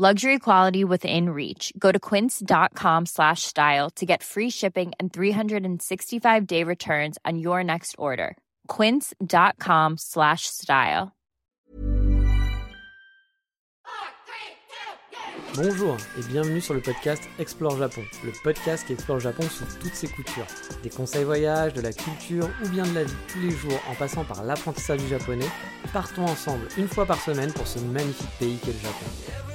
Luxury quality within reach. Go to quince.com slash style to get free shipping and 365 day returns on your next order. Quince.com slash style. Bonjour et bienvenue sur le podcast Explore Japon, le podcast qui explore Japon sous toutes ses coutures. Des conseils voyage, de la culture ou bien de la vie tous les jours en passant par l'apprentissage du japonais, partons ensemble une fois par semaine pour ce magnifique pays qu'est le Japon.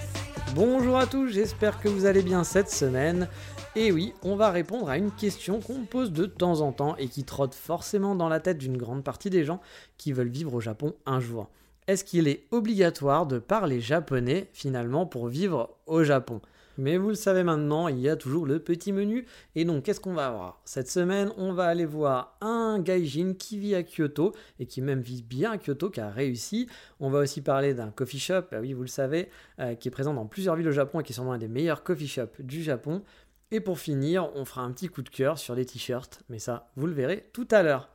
Bonjour à tous, j'espère que vous allez bien cette semaine. Et oui, on va répondre à une question qu'on pose de temps en temps et qui trotte forcément dans la tête d'une grande partie des gens qui veulent vivre au Japon un jour est-ce qu'il est obligatoire de parler japonais finalement pour vivre au Japon? Mais vous le savez maintenant, il y a toujours le petit menu. Et donc, qu'est-ce qu'on va voir Cette semaine, on va aller voir un gaijin qui vit à Kyoto et qui même vit bien à Kyoto, qui a réussi. On va aussi parler d'un coffee shop, ah oui, vous le savez, euh, qui est présent dans plusieurs villes au Japon et qui est sûrement un des meilleurs coffee shops du Japon. Et pour finir, on fera un petit coup de cœur sur les t-shirts, mais ça, vous le verrez tout à l'heure.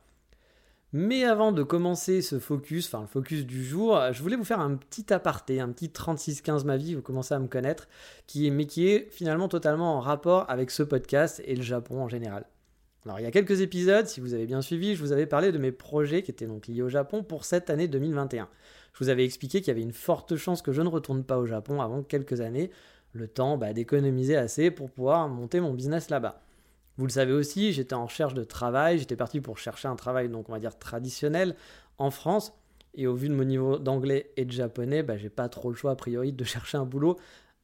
Mais avant de commencer ce focus, enfin le focus du jour, je voulais vous faire un petit aparté, un petit 36-15 ma vie, vous commencez à me connaître, qui est, mais qui est finalement totalement en rapport avec ce podcast et le Japon en général. Alors il y a quelques épisodes, si vous avez bien suivi, je vous avais parlé de mes projets qui étaient donc liés au Japon pour cette année 2021. Je vous avais expliqué qu'il y avait une forte chance que je ne retourne pas au Japon avant quelques années, le temps bah, d'économiser assez pour pouvoir monter mon business là-bas. Vous le savez aussi, j'étais en recherche de travail, j'étais parti pour chercher un travail, donc on va dire traditionnel, en France. Et au vu de mon niveau d'anglais et de japonais, bah, j'ai pas trop le choix a priori de chercher un boulot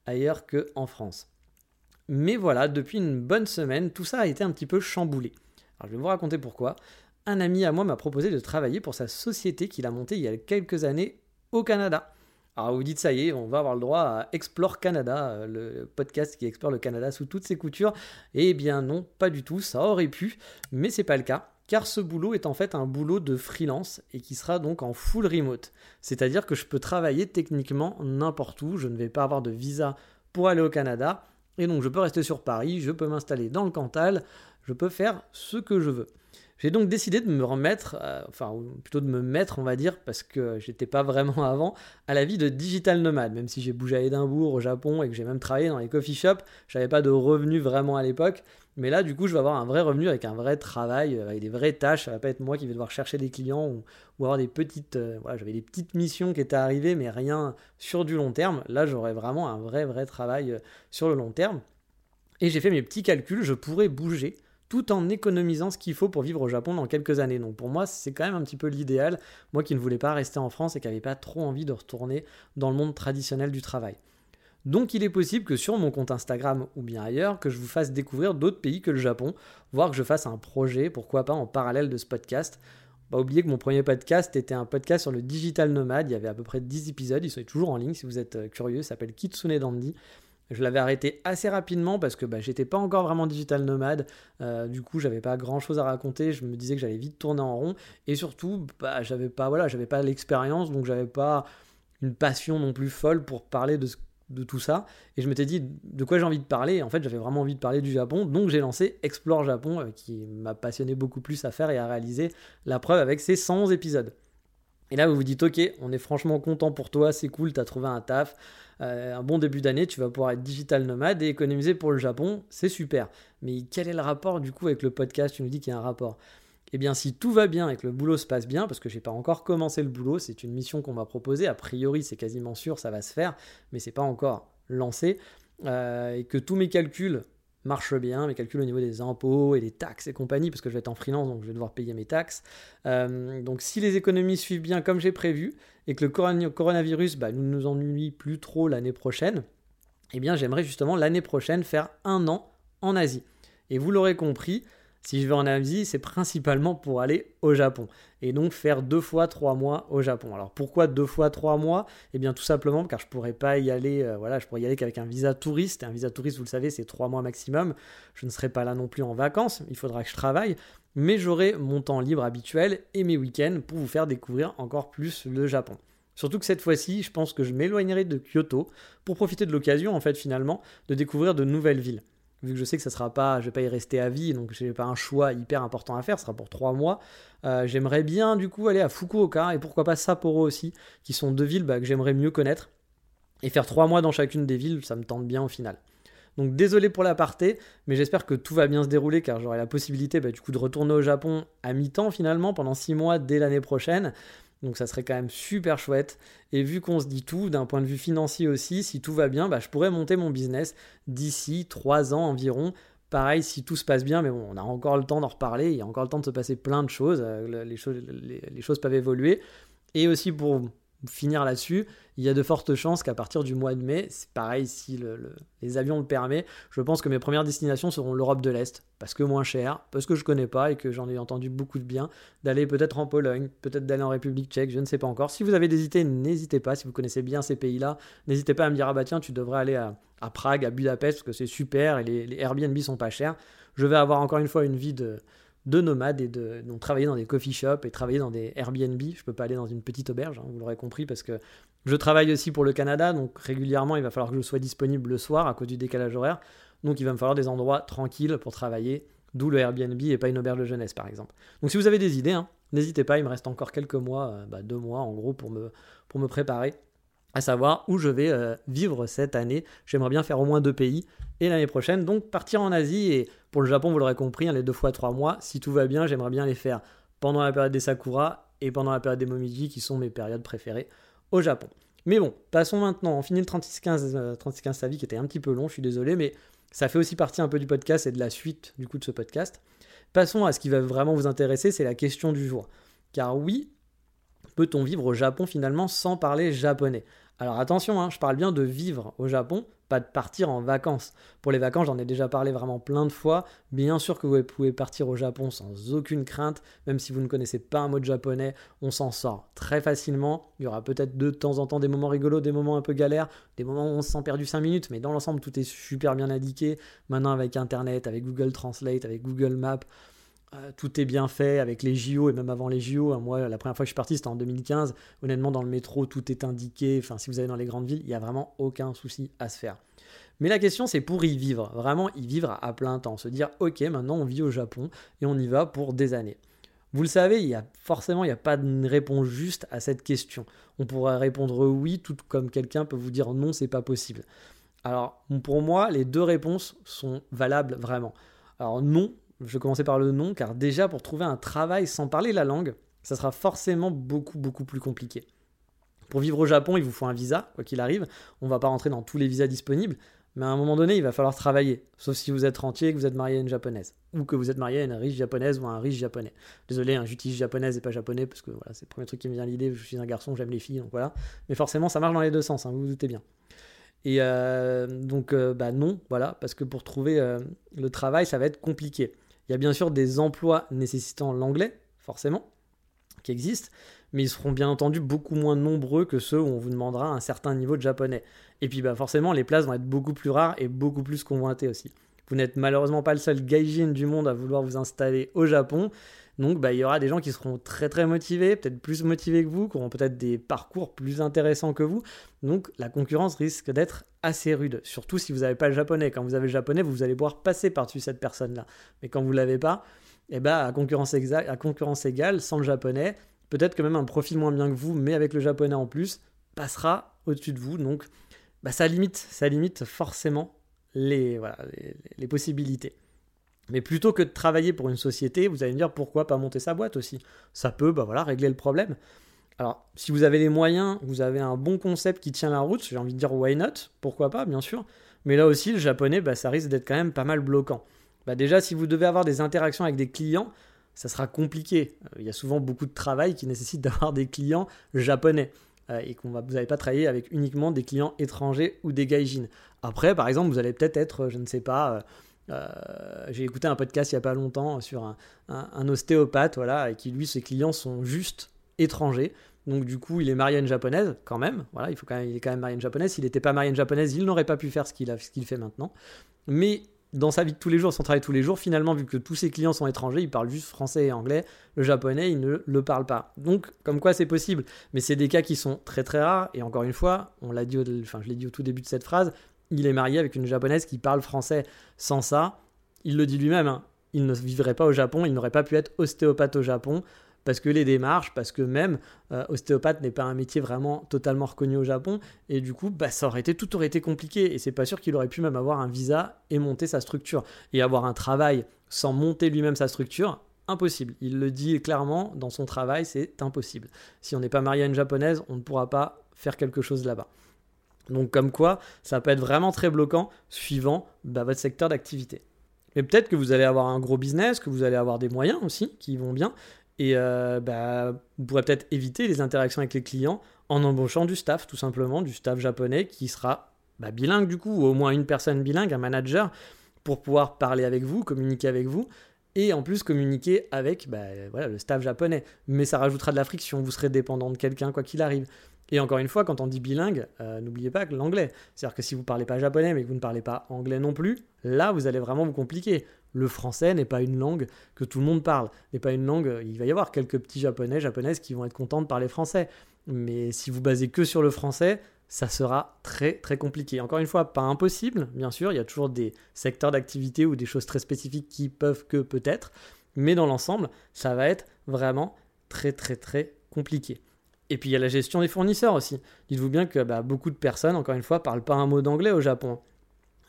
ailleurs qu'en France. Mais voilà, depuis une bonne semaine, tout ça a été un petit peu chamboulé. Alors je vais vous raconter pourquoi. Un ami à moi m'a proposé de travailler pour sa société qu'il a montée il y a quelques années au Canada. Alors vous dites ça y est, on va avoir le droit à Explore Canada, euh, le podcast qui explore le Canada sous toutes ses coutures. Eh bien non, pas du tout, ça aurait pu, mais c'est pas le cas. Car ce boulot est en fait un boulot de freelance et qui sera donc en full remote. C'est-à-dire que je peux travailler techniquement n'importe où, je ne vais pas avoir de visa pour aller au Canada, et donc je peux rester sur Paris, je peux m'installer dans le Cantal, je peux faire ce que je veux. J'ai donc décidé de me remettre, euh, enfin plutôt de me mettre, on va dire, parce que j'étais pas vraiment avant, à la vie de digital nomade. Même si j'ai bougé à Édimbourg, au Japon, et que j'ai même travaillé dans les coffee shops, j'avais pas de revenus vraiment à l'époque. Mais là, du coup, je vais avoir un vrai revenu avec un vrai travail, euh, avec des vraies tâches. Ça va pas être moi qui vais devoir chercher des clients ou, avoir des petites, euh, voilà, j'avais des petites missions qui étaient arrivées, mais rien sur du long terme. Là, j'aurais vraiment un vrai, vrai travail sur le long terme. Et j'ai fait mes petits calculs, je pourrais bouger tout en économisant ce qu'il faut pour vivre au Japon dans quelques années. Donc pour moi, c'est quand même un petit peu l'idéal, moi qui ne voulais pas rester en France et qui n'avais pas trop envie de retourner dans le monde traditionnel du travail. Donc il est possible que sur mon compte Instagram ou bien ailleurs, que je vous fasse découvrir d'autres pays que le Japon, voire que je fasse un projet, pourquoi pas en parallèle de ce podcast. Pas oublier que mon premier podcast était un podcast sur le digital nomade, il y avait à peu près 10 épisodes, ils sont toujours en ligne si vous êtes euh, curieux, s'appelle Kitsune Dandy. Je l'avais arrêté assez rapidement parce que bah, j'étais pas encore vraiment digital nomade. Euh, du coup, j'avais pas grand chose à raconter. Je me disais que j'allais vite tourner en rond. Et surtout, bah, j'avais pas, voilà, j'avais pas l'expérience, donc j'avais pas une passion non plus folle pour parler de, tout ça. Et je m'étais dit de quoi j'ai envie de parler? en fait, j'avais vraiment envie de parler du Japon. Donc j'ai lancé Explore Japon, euh, qui m'a passionné beaucoup plus à faire et à réaliser. La preuve avec ses 111 épisodes. Et là, vous vous dites, ok, on est franchement content pour toi, c'est cool, t'as trouvé un taf, euh, un bon début d'année, tu vas pouvoir être digital nomade et économiser pour le Japon, c'est super. Mais quel est le rapport du coup avec le podcast? Tu nous dis qu'il y a un rapport. Eh bien, si tout va bien et que le boulot se passe bien, parce que j'ai pas encore commencé le boulot, c'est une mission qu'on m'a proposée, a priori c'est quasiment sûr, ça va se faire, mais c'est pas encore lancé, euh, et que tous mes calculs marche bien, mes calculs au niveau des impôts et des taxes et compagnie, parce que je vais être en freelance, donc je vais devoir payer mes taxes. Euh, donc si les économies suivent bien comme j'ai prévu, et que le coronavirus bah, ne nous ennuie plus trop l'année prochaine, eh bien j'aimerais justement l'année prochaine faire un an en Asie. Et vous l'aurez compris, Si je vais en Asie, c'est principalement pour aller au Japon et donc faire deux fois trois mois au Japon. Alors pourquoi deux fois trois mois? Eh bien tout simplement car je pourrais pas y aller, euh, voilà, je pourrais y aller qu'avec un visa touriste. Un visa touriste, vous le savez, c'est trois mois maximum. Je ne serai pas là non plus en vacances. Il faudra que je travaille, mais j'aurai mon temps libre habituel et mes week-ends pour vous faire découvrir encore plus le Japon. Surtout que cette fois-ci, je pense que je m'éloignerai de Kyoto pour profiter de l'occasion, en fait, finalement, de découvrir de nouvelles villes vu que je sais que ça sera pas, je vais pas y rester à vie, donc j'ai pas un choix hyper important à faire, ce sera pour trois mois. Euh, j'aimerais bien du coup aller à Fukuoka et pourquoi pas Sapporo aussi, qui sont deux villes bah, que j'aimerais mieux connaître. Et faire trois mois dans chacune des villes, ça me tente bien au final. Donc désolé pour l'aparté, mais j'espère que tout va bien se dérouler car j'aurai la possibilité bah, du coup de retourner au Japon à mi-temps finalement pendant six mois dès l'année prochaine. Donc ça serait quand même super chouette. Et vu qu'on se dit tout, d'un point de vue financier aussi, si tout va bien, bah, je pourrais monter mon business d'ici 3 ans environ. Pareil, si tout se passe bien, mais bon, on a encore le temps d'en reparler, il y a encore le temps de se passer plein de choses, euh, les choses, les choses peuvent évoluer. Et aussi pour finir là-dessus, il y a de fortes chances qu'à partir du mois de mai, c'est pareil si les avions le permettent, je pense que mes premières destinations seront l'Europe de l'Est, parce que moins cher, parce que je connais pas et que j'en ai entendu beaucoup de bien, d'aller peut-être en Pologne, peut-être d'aller en République tchèque, je ne sais pas encore. Si vous avez des idées, n'hésitez pas, si vous connaissez bien ces pays-là, n'hésitez pas à me dire, ah bah tiens, tu devrais aller à, Prague, à Budapest, parce que c'est super et les, les Airbnb sont pas chers. Je vais avoir encore une fois une vie de de nomades et de travailler dans des coffee shops et travailler dans des Airbnb. Je peux pas aller dans une petite auberge, hein, vous l'aurez compris, parce que je travaille aussi pour le Canada, donc régulièrement il va falloir que je sois disponible le soir à cause du décalage horaire. Donc il va me falloir des endroits tranquilles pour travailler, d'où le Airbnb et pas une auberge de jeunesse par exemple. Donc si vous avez des idées, hein, n'hésitez pas, il me reste encore quelques mois, euh, bah, deux mois en gros pour me préparer à savoir où je vais euh, vivre cette année. J'aimerais bien faire au moins deux pays et l'année prochaine, donc partir en Asie et pour le Japon, vous l'aurez compris, hein, les deux fois trois mois, si tout va bien, j'aimerais bien les faire pendant la période des Sakura et pendant la période des Momiji qui sont mes périodes préférées au Japon. Mais bon, passons maintenant, on finit le 36-15 euh, Savi qui était un petit peu long, je suis désolé, mais ça fait aussi partie un peu du podcast et de la suite du coup de ce podcast. Passons à ce qui va vraiment vous intéresser, c'est la question du jour. Car oui, peut-on vivre au Japon finalement sans parler japonais? Alors attention, hein, je parle bien de vivre au Japon, pas de partir en vacances. Pour les vacances, j'en ai déjà parlé vraiment plein de fois. Bien sûr que vous pouvez partir au Japon sans aucune crainte, même si vous ne connaissez pas un mot de japonais, on s'en sort très facilement. Il y aura peut-être de temps en temps des moments rigolos, des moments un peu galères, des moments où on se sent perdu 5 minutes, mais dans l'ensemble, tout est super bien indiqué. Maintenant, avec Internet, avec Google Translate, avec Google Maps, euh, tout est bien fait avec les JO et même avant les JO. Hein, moi, la première fois que je suis parti, c'était en 2015. Honnêtement, dans le métro, tout est indiqué. Enfin, si vous allez dans les grandes villes, il n'y a vraiment aucun souci à se faire. Mais la question, c'est pour y vivre. Vraiment, y vivre à plein temps. Se dire, ok, maintenant on vit au Japon et on y va pour des années. Vous le savez, il y a forcément, il n'y a pas de réponse juste à cette question. On pourrait répondre oui, tout comme quelqu'un peut vous dire non, c'est pas possible. Alors, pour moi, les deux réponses sont valables vraiment. Alors, non, je vais commencer par le nom, car déjà pour trouver un travail sans parler la langue, ça sera forcément beaucoup beaucoup plus compliqué. Pour vivre au Japon, il vous faut un visa, quoi qu'il arrive. On va pas rentrer dans tous les visas disponibles, mais à un moment donné, il va falloir travailler. Sauf si vous êtes rentier et que vous êtes marié à une japonaise. Ou que vous êtes marié à une riche japonaise ou à un riche japonais. Désolé, j'utilise japonaise et pas japonais, parce que voilà, c'est le premier truc qui me vient à l'idée. Je suis un garçon, j'aime les filles, donc voilà. Mais forcément, ça marche dans les deux sens, hein, vous vous doutez bien. Et euh, donc, euh, bah non, voilà, parce que pour trouver euh, le travail, ça va être compliqué. Il y a bien sûr des emplois nécessitant l'anglais, forcément, qui existent, mais ils seront bien entendu beaucoup moins nombreux que ceux où on vous demandera un certain niveau de japonais. Et puis bah forcément, les places vont être beaucoup plus rares et beaucoup plus convoitées aussi. Vous n'êtes malheureusement pas le seul gaijin du monde à vouloir vous installer au Japon. Donc bah, il y aura des gens qui seront très très motivés, peut-être plus motivés que vous, qui auront peut-être des parcours plus intéressants que vous. Donc la concurrence risque d'être assez rude, surtout si vous n'avez pas le japonais. Quand vous avez le japonais, vous allez pouvoir passer par-dessus cette personne-là. Mais quand vous ne l'avez pas, eh ben, à, concurrence à concurrence égale, sans le japonais, peut-être que même un profil moins bien que vous, mais avec le japonais en plus, passera au-dessus de vous. Donc bah, ça, limite, ça limite forcément les, les possibilités. Mais plutôt que de travailler pour une société, vous allez me dire pourquoi pas monter sa boîte aussi? Ça peut, bah voilà, régler le problème. Alors, si vous avez les moyens, vous avez un bon concept qui tient la route, j'ai envie de dire why not, pourquoi pas, bien sûr. Mais là aussi, le japonais, bah, ça risque d'être quand même pas mal bloquant. Bah déjà, si vous devez avoir des interactions avec des clients, ça sera compliqué. Euh, il y a souvent beaucoup de travail qui nécessite d'avoir des clients japonais. Euh, et qu'on va, vous n'allez pas travailler avec uniquement des clients étrangers ou des gaijins. Après, par exemple, vous allez peut-être être, je ne sais pas, J'ai écouté un podcast il n'y a pas longtemps sur un, ostéopathe, voilà, et qui lui, ses clients sont juste étrangers. Donc du coup, il est marié à une japonaise quand même. Voilà, il faut quand même, il est quand même marié à une japonaise. S'il n'était pas marié à une japonaise, il n'aurait pas pu faire ce qu'il fait maintenant. Mais dans sa vie de tous les jours, son travail de tous les jours, finalement, vu que tous ses clients sont étrangers, il parle juste français et anglais. Le japonais, il ne le parle pas. Donc, comme quoi c'est possible. Mais c'est des cas qui sont très très rares. Et encore une fois, on l'a dit, enfin, je l'ai dit au tout début de cette phrase, il est marié avec une japonaise qui parle français. Sans ça, il le dit lui-même, hein, il ne vivrait pas au Japon, il n'aurait pas pu être ostéopathe au Japon parce que les démarches, parce que même euh, ostéopathe n'est pas un métier vraiment totalement reconnu au Japon, et du coup, bah, ça aurait été, tout aurait été compliqué, et c'est pas sûr qu'il aurait pu même avoir un visa et monter sa structure, et avoir un travail sans monter lui-même sa structure, impossible. Il le dit clairement dans son travail, c'est impossible. Si on n'est pas marié à une japonaise, on ne pourra pas faire quelque chose là-bas. Donc comme quoi, ça peut être vraiment très bloquant suivant bah, votre secteur d'activité. Mais peut-être que vous allez avoir un gros business, que vous allez avoir des moyens aussi qui vont bien, et euh, bah, vous pourrez peut-être éviter les interactions avec les clients en embauchant du staff, tout simplement, du staff japonais qui sera bah, bilingue du coup, ou au moins une personne bilingue, un manager, pour pouvoir parler avec vous, communiquer avec vous, et en plus communiquer avec le staff japonais. Mais ça rajoutera de la friction, vous serez dépendant de quelqu'un quoi qu'il arrive. Et encore une fois, quand on dit bilingue, euh, n'oubliez pas que l'anglais. C'est-à-dire que si vous ne parlez pas japonais mais que vous ne parlez pas anglais non plus, là, vous allez vraiment vous compliquer. Le français n'est pas une langue que tout le monde parle. N'est pas une langue. Il va y avoir quelques petits japonais, japonaises qui vont être contents de parler français. Mais si vous basez que sur le français, ça sera très très compliqué. Encore une fois, pas impossible, bien sûr. Il y a toujours des secteurs d'activité ou des choses très spécifiques qui peuvent que peut-être. Mais dans l'ensemble, ça va être vraiment très très très compliqué. Et puis il y a la gestion des fournisseurs aussi. Dites-vous bien que bah, beaucoup de personnes, encore une fois, parlent pas un mot d'anglais au Japon.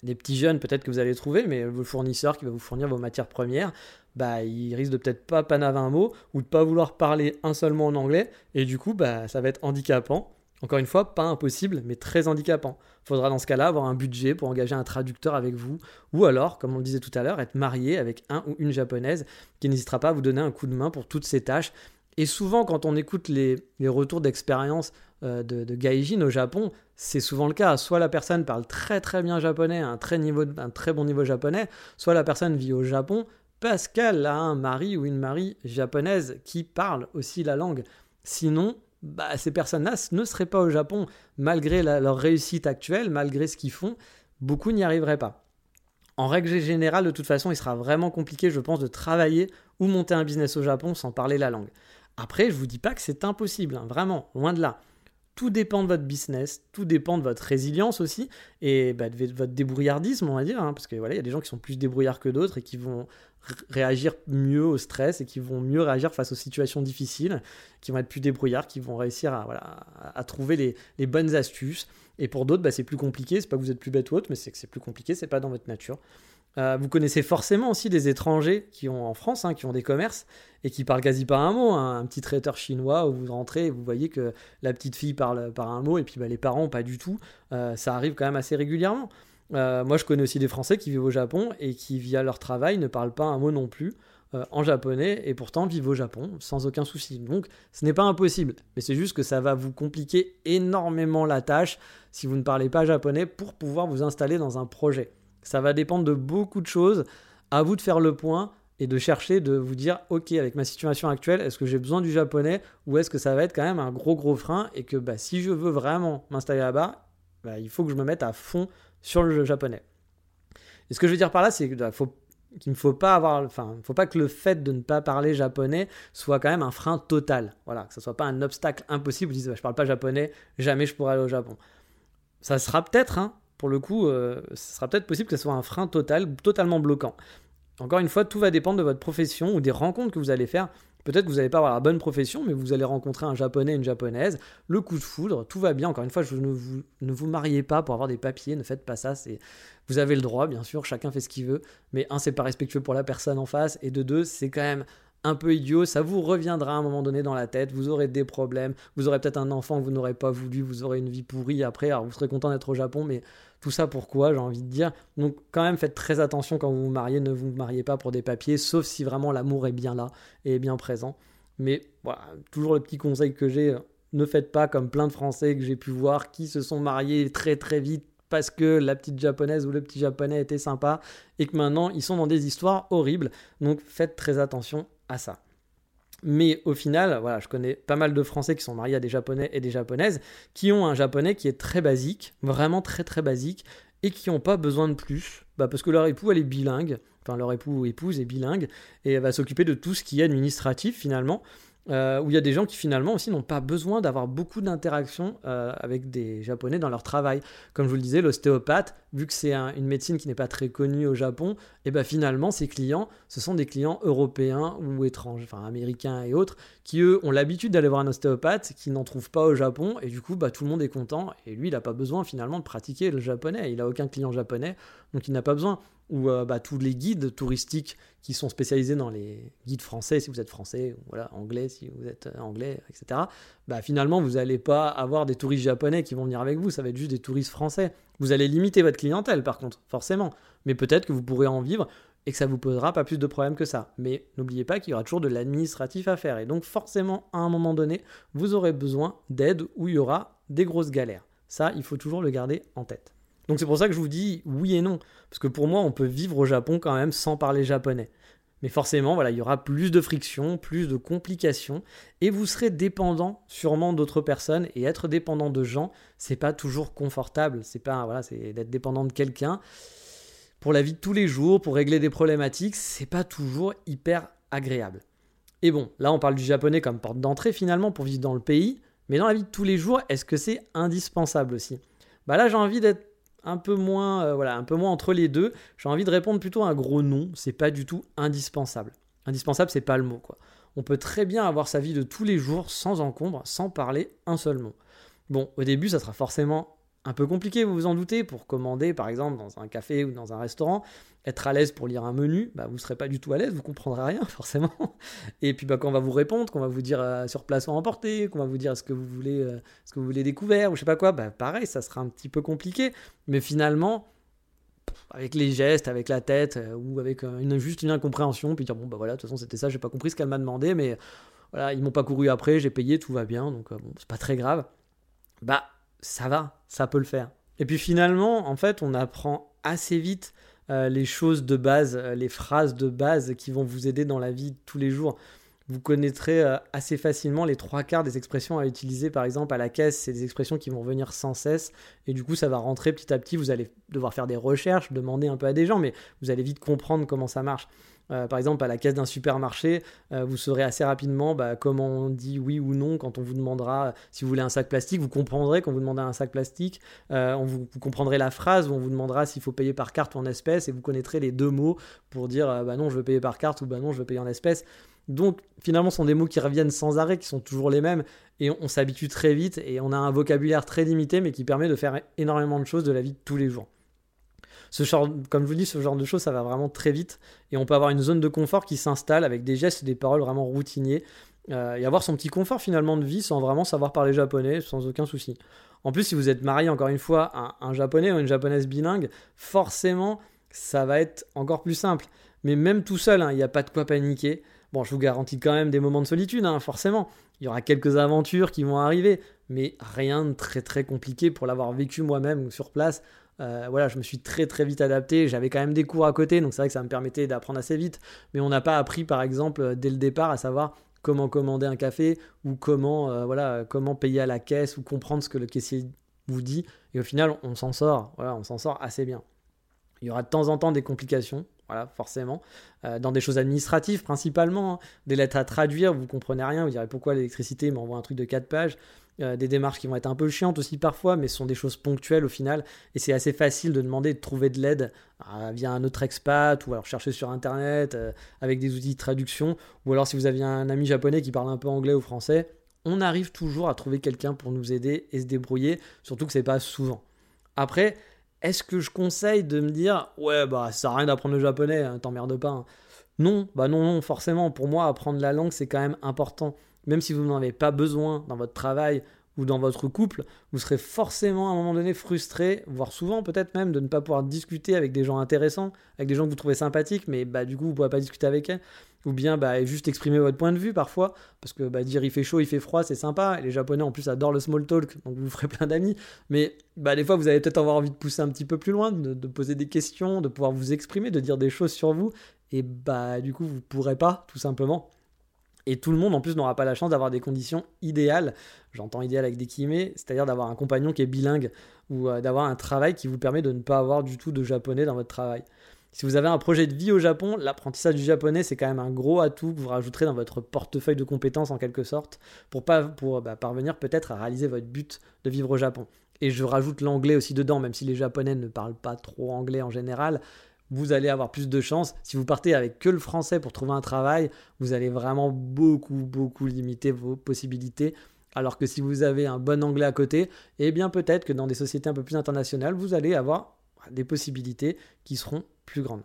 Des petits jeunes, peut-être que vous allez trouver, mais vos fournisseurs qui va vous fournir vos matières premières, bah, ils risquent de peut-être pas panaver un mot ou de pas vouloir parler un seul mot en anglais, et du coup, bah, ça va être handicapant. Encore une fois, pas impossible, mais très handicapant. Il faudra dans ce cas-là avoir un budget pour engager un traducteur avec vous, ou alors, comme on le disait tout à l'heure, être marié avec un ou une japonaise qui n'hésitera pas à vous donner un coup de main pour toutes ces tâches et souvent, quand on écoute les, retours d'expérience euh, de, de, gaijin au Japon, c'est souvent le cas. Soit la personne parle très très bien japonais, un très, niveau, un très bon niveau japonais, soit la personne vit au Japon parce qu'elle a un mari ou une mari japonaise qui parle aussi la langue. Sinon, bah, ces personnes-là ne seraient pas au Japon, malgré leur réussite actuelle, malgré ce qu'ils font, beaucoup n'y arriveraient pas. En règle générale, de toute façon, il sera vraiment compliqué, je pense, de travailler ou monter un business au Japon sans parler la langue. Après, je vous dis pas que c'est impossible, hein, vraiment, loin de là. Tout dépend de votre business, tout dépend de votre résilience aussi, et bah, de votre débrouillardisme, on va dire, hein, parce que voilà, il y a des gens qui sont plus débrouillards que d'autres et qui vont réagir mieux au stress et qui vont mieux réagir face aux situations difficiles, qui vont être plus débrouillards, qui vont réussir à, trouver les, bonnes astuces. Et pour d'autres, bah, c'est plus compliqué. C'est pas que vous êtes plus bête ou autre, mais c'est que c'est plus compliqué. C'est pas dans votre nature. Euh, vous connaissez forcément aussi des étrangers qui ont en France, hein, qui ont des commerces et qui parlent quasi pas un mot. Hein. Un petit traiteur chinois où vous rentrez et vous voyez que la petite fille parle par un mot et puis bah, les parents pas du tout. Euh, ça arrive quand même assez régulièrement. Euh, moi, je connais aussi des Français qui vivent au Japon et qui, via leur travail, ne parlent pas un mot non plus en japonais et pourtant vivent au Japon sans aucun souci. Donc, ce n'est pas impossible, mais c'est juste que ça va vous compliquer énormément la tâche si vous ne parlez pas japonais pour pouvoir vous installer dans un projet. Ça va dépendre de beaucoup de choses. À vous de faire le point et de chercher, de vous dire, ok, avec ma situation actuelle, est-ce que j'ai besoin du japonais ou est-ce que ça va être quand même un gros gros frein et que bah, si je veux vraiment m'installer là-bas, bah, il faut que je me mette à fond sur le japonais. Et ce que je veux dire par là, c'est qu'il bah, ne faut pas avoir, enfin, faut pas que le fait de ne pas parler japonais soit quand même un frein total. Voilà, que ce soit pas un obstacle impossible. Vous dites, je parle pas japonais, jamais je pourrai aller au Japon. Ça sera peut-être, hein, pour le coup, euh, ce sera peut-être possible que ce soit un frein total, totalement bloquant. Encore une fois, tout va dépendre de votre profession ou des rencontres que vous allez faire. Peut-être que vous n'allez pas avoir la bonne profession, mais vous allez rencontrer un japonais, une japonaise, le coup de foudre, tout va bien. Encore une fois, ne vous, ne vous mariez pas pour avoir des papiers, ne faites pas ça. Vous avez le droit, bien sûr, chacun fait ce qu'il veut, mais un, c'est pas respectueux pour la personne en face, et de deux, c'est quand même un peu idiot, ça vous reviendra à un moment donné dans la tête, vous aurez des problèmes, vous aurez peut-être un enfant que vous n'aurez pas voulu, vous aurez une vie pourrie après, alors vous serez content d'être au Japon, mais tout ça pourquoi, j'ai envie de dire. Donc quand même faites très attention quand vous vous mariez, ne vous mariez pas pour des papiers, sauf si vraiment l'amour est bien là et est bien présent. Mais voilà, toujours le petit conseil que j'ai, ne faites pas comme plein de Français que j'ai pu voir qui se sont mariés très très vite parce que la petite japonaise ou le petit japonais était sympa et que maintenant ils sont dans des histoires horribles. Donc faites très attention à ça. Mais au final, voilà, je connais pas mal de Français qui sont mariés à des Japonais et des Japonaises qui ont un japonais qui est très basique, vraiment très très basique, et qui n'ont pas besoin de plus, bah parce que leur époux elle est bilingue, enfin leur époux ou épouse est bilingue, et elle va s'occuper de tout ce qui est administratif finalement. Euh, où il y a des gens qui finalement aussi n'ont pas besoin d'avoir beaucoup d'interactions euh, avec des Japonais dans leur travail. Comme je vous le disais, l'ostéopathe, vu que c'est une médecine qui n'est pas très connue au Japon, et eh ben finalement ses clients, ce sont des clients européens ou étrangers, enfin américains et autres, qui eux ont l'habitude d'aller voir un ostéopathe, qui n'en trouvent pas au Japon, et du coup bah, tout le monde est content, et lui il n'a pas besoin finalement de pratiquer le japonais, il n'a aucun client japonais, donc il n'a pas besoin ou euh, bah, tous les guides touristiques qui sont spécialisés dans les guides français, si vous êtes français, ou voilà, anglais, si vous êtes euh, anglais, etc. Bah, finalement, vous n'allez pas avoir des touristes japonais qui vont venir avec vous, ça va être juste des touristes français. Vous allez limiter votre clientèle, par contre, forcément. Mais peut-être que vous pourrez en vivre et que ça vous posera pas plus de problèmes que ça. Mais n'oubliez pas qu'il y aura toujours de l'administratif à faire. Et donc, forcément, à un moment donné, vous aurez besoin d'aide où il y aura des grosses galères. Ça, il faut toujours le garder en tête. Donc c'est pour ça que je vous dis oui et non. Parce que pour moi, on peut vivre au Japon quand même sans parler japonais. Mais forcément, voilà, il y aura plus de friction, plus de complications, et vous serez dépendant sûrement d'autres personnes. Et être dépendant de gens, c'est pas toujours confortable. C'est pas voilà, c'est d'être dépendant de quelqu'un pour la vie de tous les jours, pour régler des problématiques, c'est pas toujours hyper agréable. Et bon, là on parle du japonais comme porte d'entrée finalement pour vivre dans le pays, mais dans la vie de tous les jours, est-ce que c'est indispensable aussi? Bah là j'ai envie d'être un peu moins, euh, voilà, un peu moins entre les deux. J'ai envie de répondre plutôt à un gros non. C'est pas du tout indispensable. Indispensable, c'est pas le mot, quoi. On peut très bien avoir sa vie de tous les jours sans encombre, sans parler un seul mot. Bon, au début, ça sera forcément un peu compliqué, vous vous en doutez, pour commander par exemple dans un café ou dans un restaurant, être à l'aise pour lire un menu, bah, vous ne serez pas du tout à l'aise, vous comprendrez rien forcément. Et puis bah, quand on va vous répondre, qu'on va vous dire euh, sur place ou emporter, qu'on va vous dire ce que vous voulez, euh, ce que vous voulez découvert ou je sais pas quoi, bah, pareil, ça sera un petit peu compliqué. Mais finalement, avec les gestes, avec la tête euh, ou avec une, juste une incompréhension, puis dire bon bah voilà, de toute façon c'était ça, j'ai pas compris ce qu'elle m'a demandé, mais voilà, ils m'ont pas couru après, j'ai payé, tout va bien, donc bon, c'est pas très grave. Bah ça va, ça peut le faire. Et puis finalement, en fait, on apprend assez vite euh, les choses de base, euh, les phrases de base qui vont vous aider dans la vie tous les jours. Vous connaîtrez euh, assez facilement les trois quarts des expressions à utiliser, par exemple à la caisse, c'est des expressions qui vont venir sans cesse, et du coup ça va rentrer petit à petit, vous allez devoir faire des recherches, demander un peu à des gens, mais vous allez vite comprendre comment ça marche. Euh, par exemple, à la caisse d'un supermarché, euh, vous saurez assez rapidement bah, comment on dit oui ou non quand on vous demandera si vous voulez un sac plastique. Vous comprendrez quand vous demandez un sac plastique. Euh, on vous, comprendrez la phrase où on vous demandera s'il faut payer par carte ou en espèces et vous connaîtrez les deux mots pour dire bah non, je veux payer par carte ou bah non, je veux payer en espèces. Donc finalement, ce sont des mots qui reviennent sans arrêt, qui sont toujours les mêmes, et on s'habitue très vite, et on a un vocabulaire très limité, mais qui permet de faire énormément de choses de la vie de tous les jours comme je vous dis, ce genre de choses, ça va vraiment très vite. Et on peut avoir une zone de confort qui s'installe avec des gestes des paroles vraiment routiniers. Euh, et avoir son petit confort finalement de vie sans vraiment savoir parler japonais, sans aucun souci. En plus, si vous êtes marié encore une fois à un japonais ou une japonaise bilingue, forcément, ça va être encore plus simple. Mais même tout seul, hein, il n'y a pas de quoi paniquer. Bon, je vous garantis quand même des moments de solitude, hein, forcément. Il y aura quelques aventures qui vont arriver, mais rien de très très compliqué pour l'avoir vécu moi-même sur place. Euh, voilà, je me suis très très vite adapté. J'avais quand même des cours à côté, donc c'est vrai que ça me permettait d'apprendre assez vite. Mais on n'a pas appris, par exemple, euh, dès le départ, à savoir comment commander un café ou comment, euh, voilà, comment payer à la caisse ou comprendre ce que le caissier vous dit. Et au final, on s'en sort. Voilà, on s'en sort assez bien. Il y aura de temps en temps des complications, voilà, forcément. dans des choses administratives principalement, hein. des lettres à traduire, vous comprenez rien, vous direz pourquoi l'électricité m'envoie un truc de 4 pages? Euh, des démarches qui vont être un peu chiantes aussi parfois, mais ce sont des choses ponctuelles au final. Et c'est assez facile de demander de trouver de l'aide euh, via un autre expat ou alors chercher sur internet euh, avec des outils de traduction. Ou alors si vous aviez un ami japonais qui parle un peu anglais ou français, on arrive toujours à trouver quelqu'un pour nous aider et se débrouiller, surtout que c'est pas souvent. Après, est-ce que je conseille de me dire ouais bah ça sert rien d'apprendre le japonais, hein, t'emmerdes pas. Hein. Non, bah non, non, forcément, pour moi, apprendre la langue, c'est quand même important même si vous n'en avez pas besoin dans votre travail ou dans votre couple, vous serez forcément à un moment donné frustré, voire souvent peut-être même de ne pas pouvoir discuter avec des gens intéressants, avec des gens que vous trouvez sympathiques, mais bah, du coup vous ne pourrez pas discuter avec eux ou bien bah, juste exprimer votre point de vue parfois, parce que bah, dire il fait chaud, il fait froid, c'est sympa, et les Japonais en plus adorent le small talk, donc vous ferez plein d'amis, mais bah, des fois vous allez peut-être avoir envie de pousser un petit peu plus loin, de, poser des questions, de pouvoir vous exprimer, de dire des choses sur vous, et bah du coup vous pourrez pas, tout simplement. Et tout le monde en plus n'aura pas la chance d'avoir des conditions idéales, j'entends idéal avec des guillemets, c'est-à-dire d'avoir un compagnon qui est bilingue, ou euh, d'avoir un travail qui vous permet de ne pas avoir du tout de japonais dans votre travail. Si vous avez un projet de vie au Japon, l'apprentissage du japonais, c'est quand même un gros atout que vous rajouterez dans votre portefeuille de compétences en quelque sorte, pour, pas, bah, parvenir peut-être à réaliser votre but de vivre au Japon. Et je rajoute l'anglais aussi dedans, même si les Japonais ne parlent pas trop anglais en général, vous allez avoir plus de chances. Si vous partez avec que le français pour trouver un travail, vous allez vraiment beaucoup, beaucoup limiter vos possibilités. Alors que si vous avez un bon anglais à côté, eh bien peut-être que dans des sociétés un peu plus internationales, vous allez avoir des possibilités qui seront plus grande.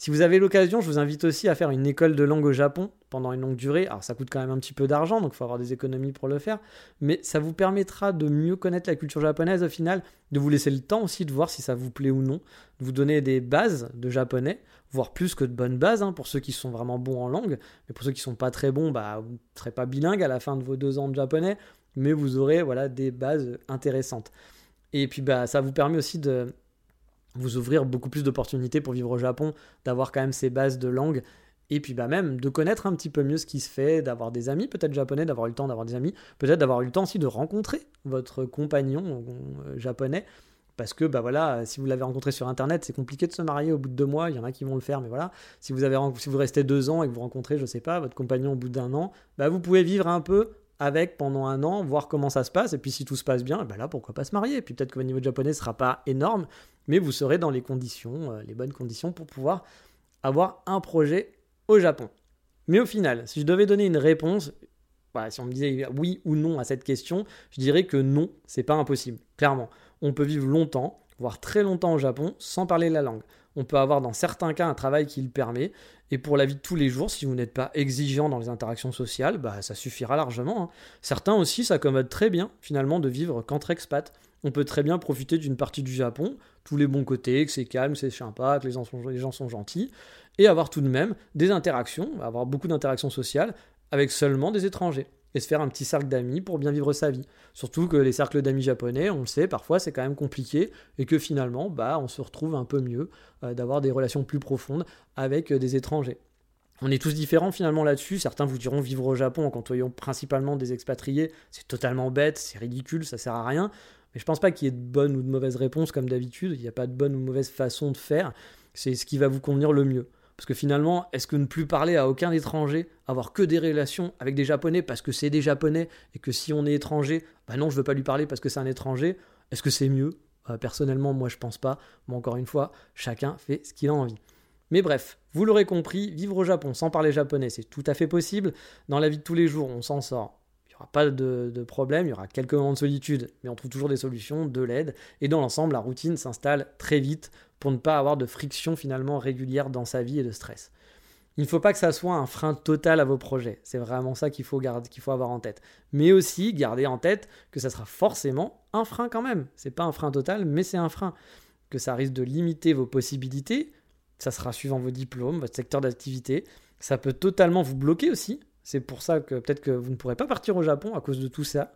Si vous avez l'occasion, je vous invite aussi à faire une école de langue au Japon pendant une longue durée. Alors ça coûte quand même un petit peu d'argent, donc il faut avoir des économies pour le faire, mais ça vous permettra de mieux connaître la culture japonaise au final, de vous laisser le temps aussi de voir si ça vous plaît ou non, de vous donner des bases de japonais, voire plus que de bonnes bases hein, pour ceux qui sont vraiment bons en langue, mais pour ceux qui ne sont pas très bons, bah, vous ne serez pas bilingue à la fin de vos deux ans de japonais, mais vous aurez voilà, des bases intéressantes. Et puis bah, ça vous permet aussi de vous ouvrir beaucoup plus d'opportunités pour vivre au Japon, d'avoir quand même ces bases de langue et puis bah même de connaître un petit peu mieux ce qui se fait, d'avoir des amis peut-être japonais, d'avoir le temps d'avoir des amis, peut-être d'avoir eu le temps aussi de rencontrer votre compagnon euh, japonais, parce que bah voilà, si vous l'avez rencontré sur internet, c'est compliqué de se marier au bout de deux mois, il y en a qui vont le faire, mais voilà, si vous, restez deux ans et que vous rencontrez, je sais pas, votre compagnon au bout d'un an, bah vous pouvez vivre un peu avec pendant un an, voir comment ça se passe, et puis si tout se passe bien, ben là, pourquoi pas se marier? Et puis peut-être que votre niveau de japonais ne sera pas énorme, mais vous serez dans les conditions, euh, les bonnes conditions pour pouvoir avoir un projet au Japon. Mais au final, si je devais donner une réponse, si on me disait oui ou non à cette question, je dirais que non, c'est pas impossible. Clairement, on peut vivre longtemps, voire très longtemps au Japon, sans parler la langue. On peut avoir dans certains cas un travail qui le permet, et pour la vie de tous les jours, si vous n'êtes pas exigeant dans les interactions sociales, bah, ça suffira largement. Hein. Certains aussi s'accommodent très bien finalement de vivre qu'entre expats. On peut très bien profiter d'une partie du Japon, tous les bons côtés, que c'est calme, c'est sympa, que les gens, sont, gentils, et avoir tout de même des interactions, avoir beaucoup d'interactions sociales avec seulement des étrangers et se faire un petit cercle d'amis pour bien vivre sa vie. Surtout que les cercles d'amis japonais, on le sait, parfois c'est quand même compliqué et que finalement, bah, on se retrouve un peu mieux euh, d'avoir des relations plus profondes avec euh, des étrangers. On est tous différents finalement là-dessus. Certains vous diront vivre au Japon en côtoyant principalement des expatriés, c'est totalement bête, c'est ridicule, ça sert à rien. Mais je pense pas qu'il y ait de bonne ou de mauvaise réponse comme d'habitude. Il n'y a pas de bonne ou mauvaise façon de faire. C'est ce qui va vous convenir le mieux. Parce que finalement, est-ce que ne plus parler à aucun étranger, avoir que des relations avec des Japonais parce que c'est des Japonais et que si on est étranger, bah non, je veux pas lui parler parce que c'est un étranger, est-ce que c'est mieux? Euh, Personnellement, moi je pense pas. Mais encore une fois, chacun fait ce qu'il a envie. Mais bref, vous l'aurez compris, vivre au Japon sans parler japonais, c'est tout à fait possible. Dans la vie de tous les jours, on s'en sort. N'y aura pas de, problème, il y aura quelques moments de solitude, mais on trouve toujours des solutions, de l'aide. Et dans l'ensemble, la routine s'installe très vite pour ne pas avoir de friction finalement régulière dans sa vie et de stress. Il ne faut pas que ça soit un frein total à vos projets. C'est vraiment ça qu'il faut, garder, qu'il faut avoir en tête. Mais aussi garder en tête que ça sera forcément un frein quand même. C'est pas un frein total, mais c'est un frein. Que ça risque de limiter vos possibilités. Ça sera suivant vos diplômes, votre secteur d'activité. Ça peut totalement vous bloquer aussi. C'est pour ça que peut-être que vous ne pourrez pas partir au Japon à cause de tout ça.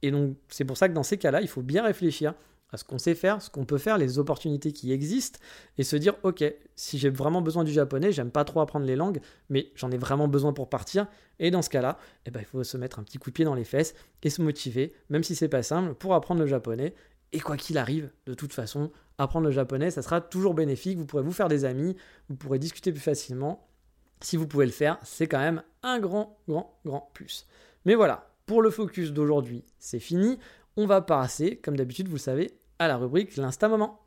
Et donc c'est pour ça que dans ces cas-là, il faut bien réfléchir à ce qu'on sait faire, ce qu'on peut faire, les opportunités qui existent, et se dire, ok, si j'ai vraiment besoin du japonais, j'aime pas trop apprendre les langues, mais j'en ai vraiment besoin pour partir, et dans ce cas-là, eh ben, il faut se mettre un petit coup de pied dans les fesses et se motiver, même si c'est pas simple, pour apprendre le japonais, et quoi qu'il arrive, de toute façon, apprendre le japonais, ça sera toujours bénéfique, vous pourrez vous faire des amis, vous pourrez discuter plus facilement, si vous pouvez le faire, c'est quand même un grand, grand, grand plus. Mais voilà, pour le focus d'aujourd'hui, c'est fini. On va passer, comme d'habitude, vous le savez, à la rubrique L'Insta Moment.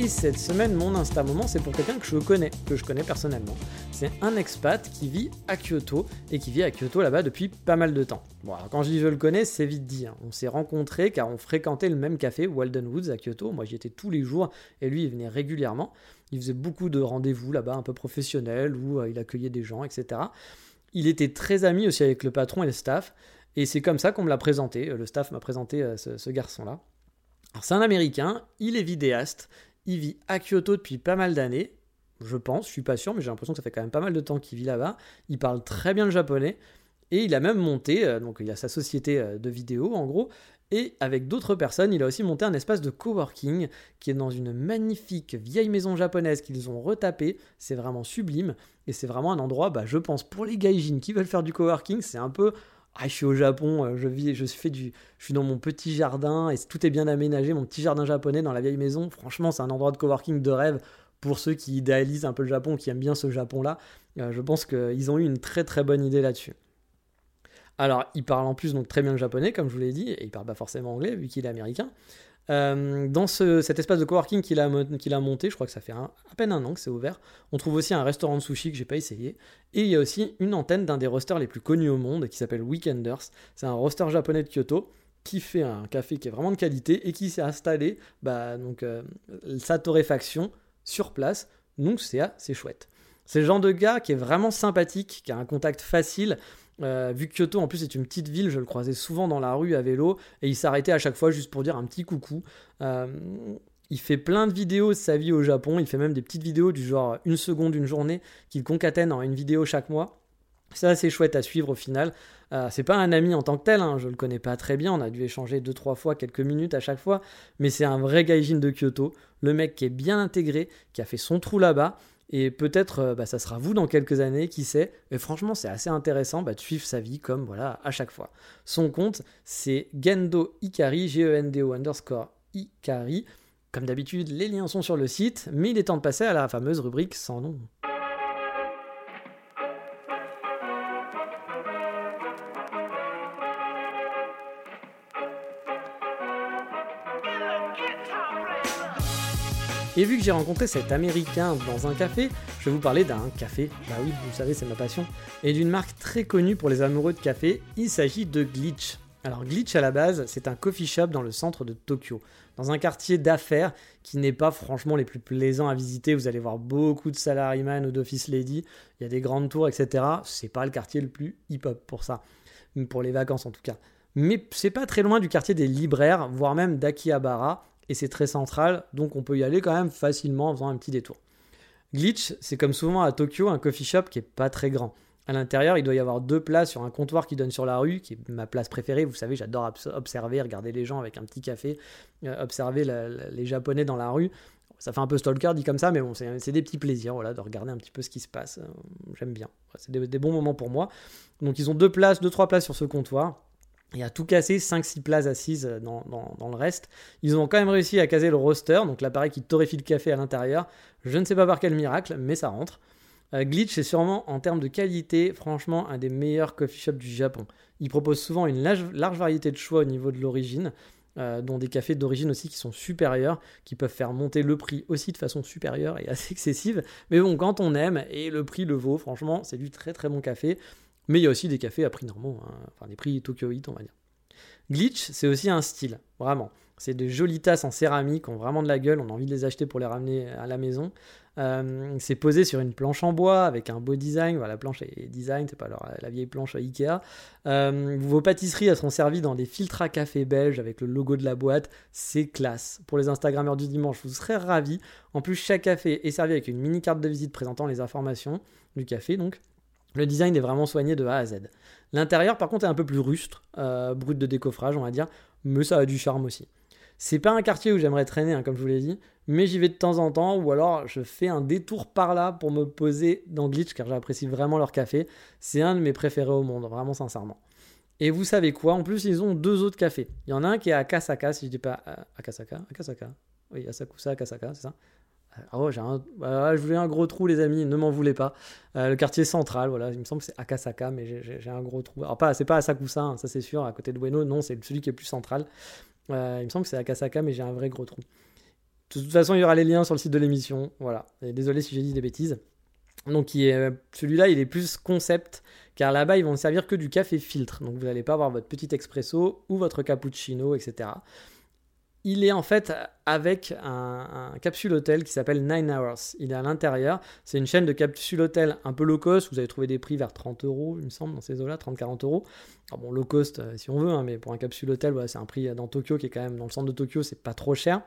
Et cette semaine, mon Insta Moment, c'est pour quelqu'un que je connais, que je connais personnellement. C'est un expat qui vit à Kyoto et qui vit à Kyoto là-bas depuis pas mal de temps. Bon, alors quand je dis je le connais, c'est vite dit. Hein. On s'est rencontrés car on fréquentait le même café, Walden Woods à Kyoto. Moi, j'y étais tous les jours et lui, il venait régulièrement. Il faisait beaucoup de rendez-vous là-bas, un peu professionnels, où euh, il accueillait des gens, etc. Il était très ami aussi avec le patron et le staff. Et c'est comme ça qu'on me l'a présenté. Le staff m'a présenté euh, ce, ce garçon-là. Alors c'est un Américain, il est vidéaste, il vit à Kyoto depuis pas mal d'années, je pense, je suis pas sûr, mais j'ai l'impression que ça fait quand même pas mal de temps qu'il vit là-bas. Il parle très bien le japonais et il a même monté, euh, donc il a sa société euh, de vidéo en gros, et avec d'autres personnes, il a aussi monté un espace de coworking qui est dans une magnifique vieille maison japonaise qu'ils ont retapée. C'est vraiment sublime et c'est vraiment un endroit, bah, je pense, pour les gaijins qui veulent faire du coworking, c'est un peu ah, je suis au Japon, euh, je vis, je fais du, je suis dans mon petit jardin et tout est bien aménagé, mon petit jardin japonais dans la vieille maison. Franchement, c'est un endroit de coworking de rêve pour ceux qui idéalisent un peu le Japon, qui aiment bien ce Japon-là. Euh, je pense qu'ils ont eu une très très bonne idée là-dessus. Alors, il parle en plus donc très bien le japonais, comme je vous l'ai dit, et il parle pas forcément anglais vu qu'il est américain. Euh, dans cet espace de coworking qu'il a, monté, je crois que ça fait à peine un an que c'est ouvert, on trouve aussi un restaurant de sushi que j'ai pas essayé. Et il y a aussi une antenne d'un des rosters les plus connus au monde qui s'appelle Weekenders. C'est un roster japonais de Kyoto qui fait un café qui est vraiment de qualité et qui s'est installé bah, donc, euh, sa torréfaction sur place. Donc c'est chouette. C'est le genre de gars qui est vraiment sympathique, qui a un contact facile. Euh, vu que Kyoto en plus est une petite ville, je le croisais souvent dans la rue à vélo et il s'arrêtait à chaque fois juste pour dire un petit coucou. Euh, il fait plein de vidéos de sa vie au Japon, il fait même des petites vidéos du genre une seconde, une journée qu'il concatène en une vidéo chaque mois. C'est assez chouette à suivre au final. Euh, c'est pas un ami en tant que tel, hein, je le connais pas très bien, on a dû échanger deux trois fois, quelques minutes à chaque fois, mais c'est un vrai gaijin de Kyoto, le mec qui est bien intégré, qui a fait son trou là-bas et peut-être, euh, bah, ça sera vous dans quelques années, qui sait. Et franchement, c'est assez intéressant bah, de suivre sa vie comme voilà à chaque fois. Son compte, c'est Gendo Ikari, G-E-N-D-O underscore Ikari. Comme d'habitude, les liens sont sur le site, mais il est temps de passer à la fameuse rubrique sans nom. Et vu que j'ai rencontré cet Américain dans un café, je vais vous parler d'un café, bah oui, vous savez, c'est ma passion, et d'une marque très connue pour les amoureux de café, il s'agit de Glitch. Alors Glitch à la base, c'est un coffee shop dans le centre de Tokyo, dans un quartier d'affaires qui n'est pas franchement les plus plaisants à visiter. Vous allez voir beaucoup de salaryman ou d'office lady, il y a des grandes tours, etc. C'est pas le quartier le plus hip-hop pour ça, pour les vacances en tout cas. Mais c'est pas très loin du quartier des libraires, voire même d'Akihabara, et c'est très central, donc on peut y aller quand même facilement en faisant un petit détour. Glitch, c'est comme souvent à Tokyo un coffee shop qui est pas très grand. À l'intérieur, il doit y avoir deux places sur un comptoir qui donne sur la rue, qui est ma place préférée. Vous savez, j'adore observer, regarder les gens avec un petit café, euh, observer les Japonais dans la rue. Ça fait un peu stalker dit comme ça, mais bon, c'est des petits plaisirs voilà, de regarder un petit peu ce qui se passe. Euh, j'aime bien. C'est des, des, bons moments pour moi. Donc ils ont deux places, deux, trois places sur ce comptoir. Y a tout cassé, 5-6 places assises dans, dans, le reste. Ils ont quand même réussi à caser le roster, donc l'appareil qui torréfie le café à l'intérieur. Je ne sais pas par quel miracle, mais ça rentre. Euh, Glitch est sûrement en termes de qualité, franchement, un des meilleurs coffee shops du Japon. Il propose souvent une large, variété de choix au niveau de l'origine, euh, dont des cafés d'origine aussi qui sont supérieurs, qui peuvent faire monter le prix aussi de façon supérieure et assez excessive. Mais bon, quand on aime et le prix le vaut, franchement, c'est du très très bon café. Mais il y a aussi des cafés à prix normaux, hein. enfin des prix Tokyoite, on va dire. Glitch, c'est aussi un style, vraiment. C'est de jolies tasses en céramique, ont vraiment de la gueule, on a envie de les acheter pour les ramener à la maison. Euh, c'est posé sur une planche en bois avec un beau design. Voilà, la planche est design, c'est pas la vieille planche Ikea. Euh, vos pâtisseries elles seront servies dans des filtres à café belge avec le logo de la boîte. C'est classe. Pour les Instagrammeurs du dimanche, vous serez ravis. En plus, chaque café est servi avec une mini carte de visite présentant les informations du café, donc le design est vraiment soigné de A à Z. L'intérieur, par contre, est un peu plus rustre, euh, brut de décoffrage, on va dire, mais ça a du charme aussi. C'est pas un quartier où j'aimerais traîner, hein, comme je vous l'ai dit, mais j'y vais de temps en temps, ou alors je fais un détour par là pour me poser dans Glitch, car j'apprécie vraiment leur café. C'est un de mes préférés au monde, vraiment sincèrement. Et vous savez quoi? En plus, ils ont deux autres cafés. Il y en a un qui est à Kasaka, si je dis pas. À Kasaka Akasaka Oui, Asakusa, Kasaka, c'est ça? Ah ouais, j'ai un, bah, je voulais un gros trou, les amis, ne m'en voulez pas. Euh, le quartier central, voilà, il me semble que c'est Akasaka, mais j'ai un gros trou. Alors, pas, c'est pas Asakusa, hein, ça c'est sûr, à côté de Bueno, non, c'est celui qui est plus central. Euh, il me semble que c'est Akasaka, mais j'ai un vrai gros trou. De toute façon, il y aura les liens sur le site de l'émission. Voilà. Et désolé si j'ai dit des bêtises. Donc celui-là, il est plus concept, car là-bas, ils vont servir que du café filtre. Donc vous n'allez pas avoir votre petit expresso ou votre cappuccino, etc. Il est en fait avec un, capsule hôtel qui s'appelle Nine Hours. Il est à l'intérieur. C'est une chaîne de capsule hôtel un peu low cost. Vous allez trouver des prix vers 30 euros, il me semble, dans ces eaux-là, 30-40 euros. Alors bon, low cost euh, si on veut, hein, mais pour un capsule hôtel, c'est un prix dans Tokyo qui est quand même dans le centre de Tokyo, c'est pas trop cher.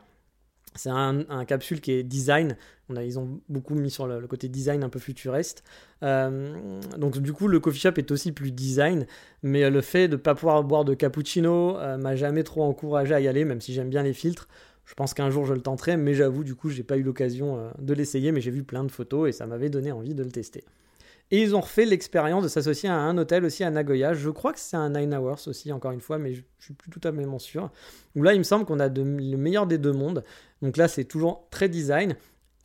C'est un, capsule qui est design. On a, ils ont beaucoup mis sur le, côté design un peu futuriste. Euh, donc du coup, le coffee shop est aussi plus design. Mais le fait de ne pas pouvoir boire de cappuccino euh, m'a jamais trop encouragé à y aller, même si j'aime bien les filtres. Je pense qu'un jour je le tenterai, mais j'avoue, du coup, j'ai pas eu l'occasion euh, de l'essayer, mais j'ai vu plein de photos et ça m'avait donné envie de le tester. Et ils ont refait l'expérience de s'associer à un hôtel aussi à Nagoya. Je crois que c'est un Nine Hours aussi, encore une fois, mais je, suis plus tout à fait sûr. Où là, il me semble qu'on a le meilleur des deux mondes. Donc là, c'est toujours très design.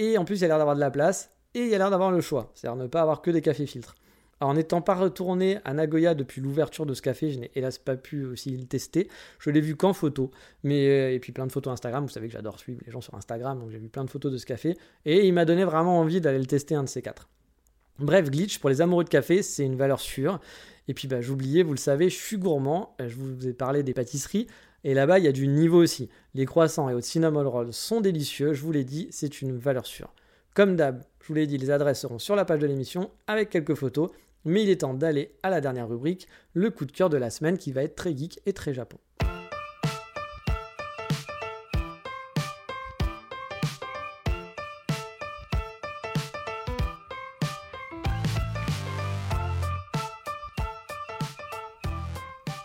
Et en plus, il y a l'air d'avoir de la place. Et il y a l'air d'avoir le choix. C'est-à-dire ne pas avoir que des cafés filtres. Alors, n'étant pas retourné à Nagoya depuis l'ouverture de ce café, je n'ai hélas pas pu aussi le tester. Je l'ai vu qu'en photo. Mais, euh, et puis plein de photos Instagram. Vous savez que j'adore suivre les gens sur Instagram. Donc j'ai vu plein de photos de ce café. Et il m'a donné vraiment envie d'aller le tester un de ces quatre. Bref, Glitch, pour les amoureux de café, c'est une valeur sûre. Et puis bah, j'oubliais, vous le savez, je suis gourmand. Euh, je vous ai parlé des pâtisseries. Et là-bas, il y a du niveau aussi. Les croissants et au cinnamon roll sont délicieux. Je vous l'ai dit, c'est une valeur sûre. Comme d'hab, je vous l'ai dit, les adresses seront sur la page de l'émission avec quelques photos. Mais il est temps d'aller à la dernière rubrique, le coup de cœur de la semaine qui va être très geek et très japon.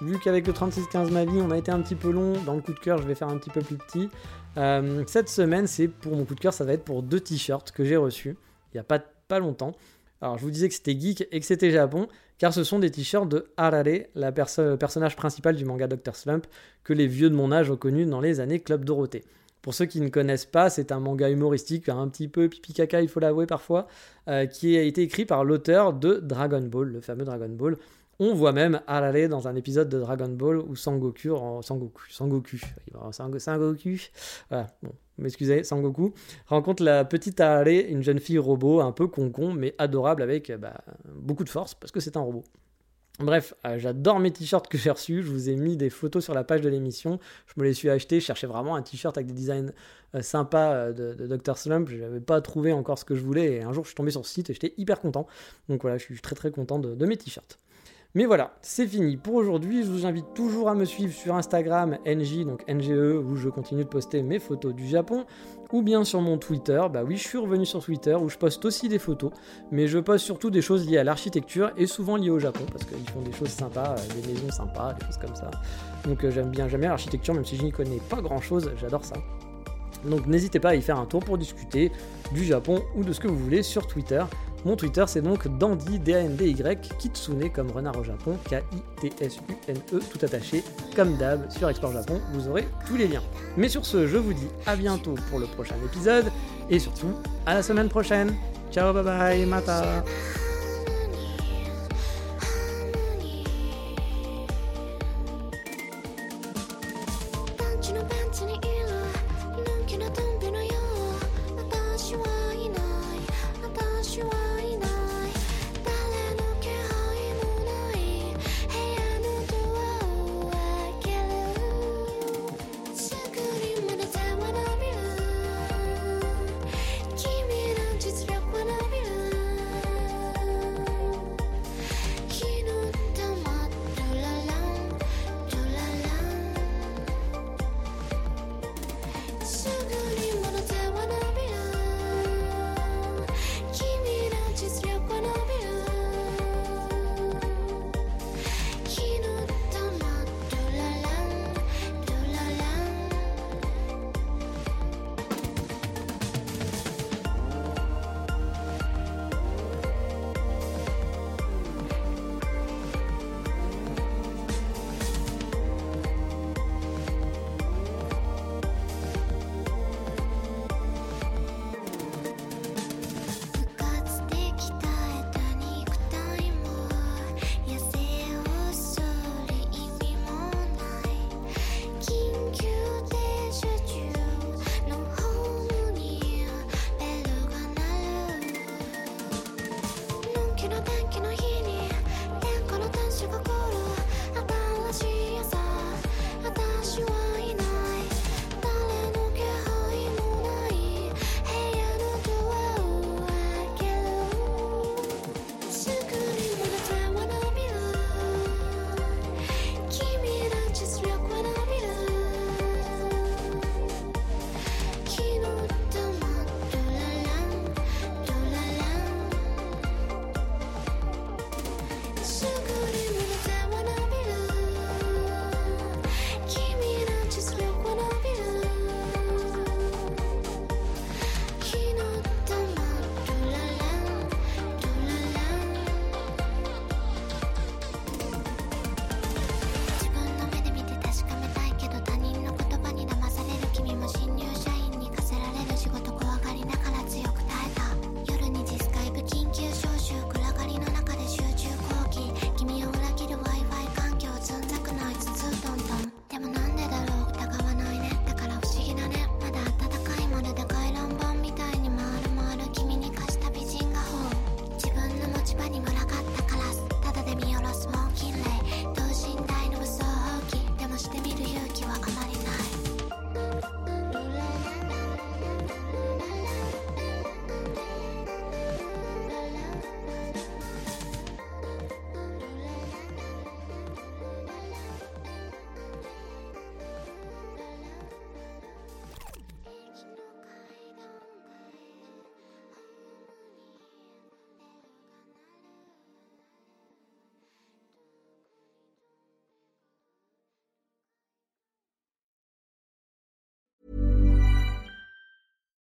Vu qu'avec le 3615 ma vie, on a été un petit peu long, dans le coup de cœur, je vais faire un petit peu plus petit. Euh, cette semaine, c'est pour mon coup de cœur, ça va être pour deux t-shirts que j'ai reçus il n'y a pas, longtemps. Alors, je vous disais que c'était geek et que c'était Japon, car ce sont des t-shirts de Harare, la le personnage principal du manga Dr. Slump, que les vieux de mon âge ont connu dans les années Club Dorothée. Pour ceux qui ne connaissent pas, c'est un manga humoristique, un petit peu pipi caca, il faut l'avouer parfois, euh, qui a été écrit par l'auteur de Dragon Ball, le fameux Dragon Ball, on voit même Arale dans un épisode de Dragon Ball où Sangoku, Sangoku, Sangoku, Sangoku, voilà, bon, m'excusez, Sangoku, rencontre la petite Arale, une jeune fille robot un peu concon, mais adorable avec bah, beaucoup de force parce que c'est un robot. Bref, euh, j'adore mes t-shirts que j'ai reçus. Je vous ai mis des photos sur la page de l'émission. Je me les suis achetés. Je cherchais vraiment un t-shirt avec des designs euh, sympas euh, de, Dr. Slump. Je n'avais pas trouvé encore ce que je voulais. Et un jour, je suis tombé sur ce site et j'étais hyper content. Donc voilà, je suis très très content de mes t-shirts. Mais voilà, c'est fini pour aujourd'hui. Je vous invite toujours à me suivre sur Instagram, NJ, donc NGE, où je continue de poster mes photos du Japon, ou bien sur mon Twitter. Bah oui, je suis revenu sur Twitter où je poste aussi des photos, mais je poste surtout des choses liées à l'architecture et souvent liées au Japon, parce qu'ils font des choses sympas, euh, des maisons sympas, des choses comme ça. Donc euh, j'aime bien, j'aime bien l'architecture, même si je n'y connais pas grand chose, j'adore ça. Donc n'hésitez pas à y faire un tour pour discuter du Japon ou de ce que vous voulez sur Twitter. Mon Twitter c'est donc Dandy, D-A-N-D-Y, Kitsune comme renard au Japon, K-I-T-S-U-N-E, tout attaché, comme d'hab, sur Explore Japon, vous aurez tous les liens. Mais sur ce, je vous dis à bientôt pour le prochain épisode, et surtout, à la semaine prochaine. Ciao, bye bye, mata